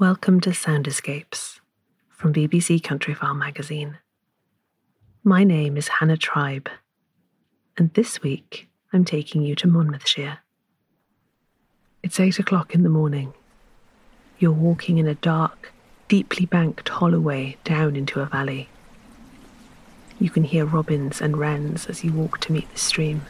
Welcome to Sound Escapes from BBC Countryfile magazine. My name is Hannah Tribe, and this week I'm taking you to Monmouthshire. It's eight o'clock in the morning. You're walking in a dark, deeply banked holloway down into a valley. You can hear robins and wrens as you walk to meet the stream.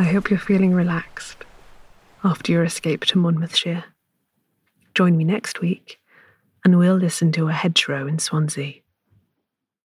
I hope you're feeling relaxed after your escape to Monmouthshire. Join me next week and we'll listen to a hedgerow in Swansea